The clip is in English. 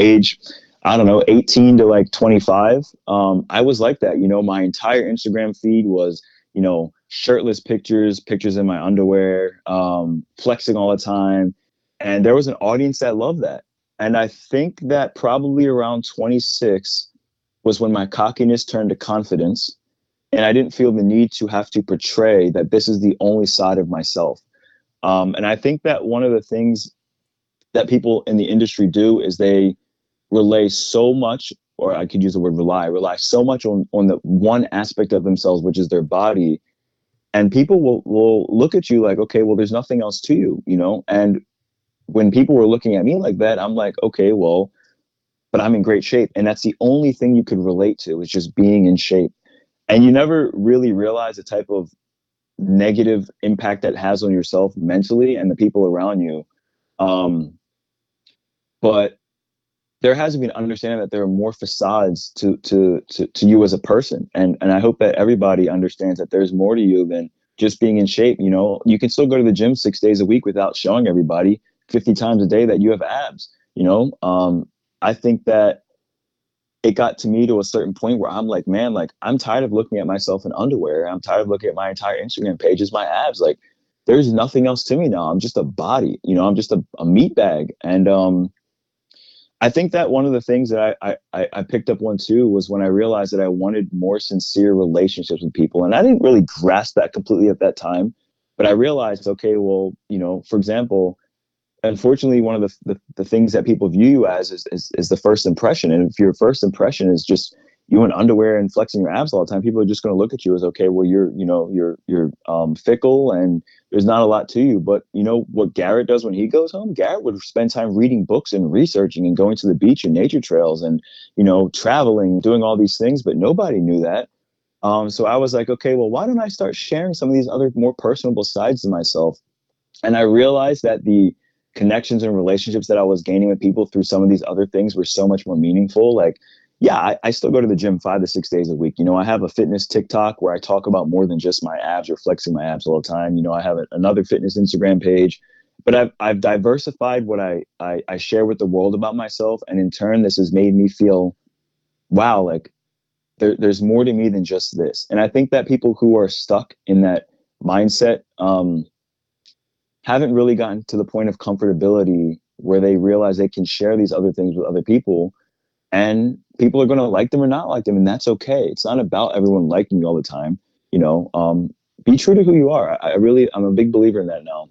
age, I don't know, 18 to like 25, um, I was like that. You know, my entire Instagram feed was, you know, shirtless pictures, pictures in my underwear, um, flexing all the time. And there was an audience that loved that. And I think that probably around 26 was when my cockiness turned to confidence. And I didn't feel the need to have to portray that this is the only side of myself. Um, and I think that one of the things that people in the industry do is they relay so much, or I could use the word rely, rely so much on, on the one aspect of themselves, which is their body. And people will, will look at you like, okay, well, there's nothing else to you, you know? And when people were looking at me like that, I'm like, okay, well, but I'm in great shape. And that's the only thing you could relate to is just being in shape. And you never really realize the type of negative impact that has on yourself mentally and the people around you. Um, but there has to be an understanding that there are more facades to, to to to you as a person. And and i hope that everybody understands that there's more to you than just being in shape you know? You can still go to the gym six days a week without showing everybody 50 times a day that you have abs you know? Um i think that it got to me to a certain point where i'm like man like i'm tired of looking at myself in underwear. I'm tired of looking at my entire instagram page as my abs. Like there's nothing else to me now. I'm just a body you know? I'm just a, a meat bag. And um I think that one of the things that I, I, I picked up on too was when I realized that I wanted more sincere relationships with people. And I didn't really grasp that completely at that time. But I realized, okay, well, you know, for example, unfortunately, one of the, the, the things that people view you as is, is, is the first impression. And if your first impression is just you in underwear and flexing your abs all the time, people are just going to look at you as okay, well, you're you know you're you're um, fickle and there's not a lot to you. But you know what Garrett does when he goes home? Garrett would spend time reading books and researching and going to the beach and nature trails and you know traveling, doing all these things. But nobody knew that. Um, so I was like, okay, well, why don't I start sharing some of these other more personable sides of myself? And I realized that the connections and relationships that I was gaining with people through some of these other things were so much more meaningful. Like yeah, I, I, still go to the gym five to six days a week. You know, I have a fitness TikTok where I talk about more than just my abs or flexing my abs all the time. You know, I have another fitness Instagram page, but I've, I've diversified what I, I, I share with the world about myself. And in turn, this has made me feel, wow, like there, there's more to me than just this. And I think that people who are stuck in that mindset um, haven't really gotten to the point of comfortability where they realize they can share these other things with other people and people are going to like them or not like them and that's okay. It's not about everyone liking you all the time you know um, be true to who you are. I, I really i'm a big believer in that now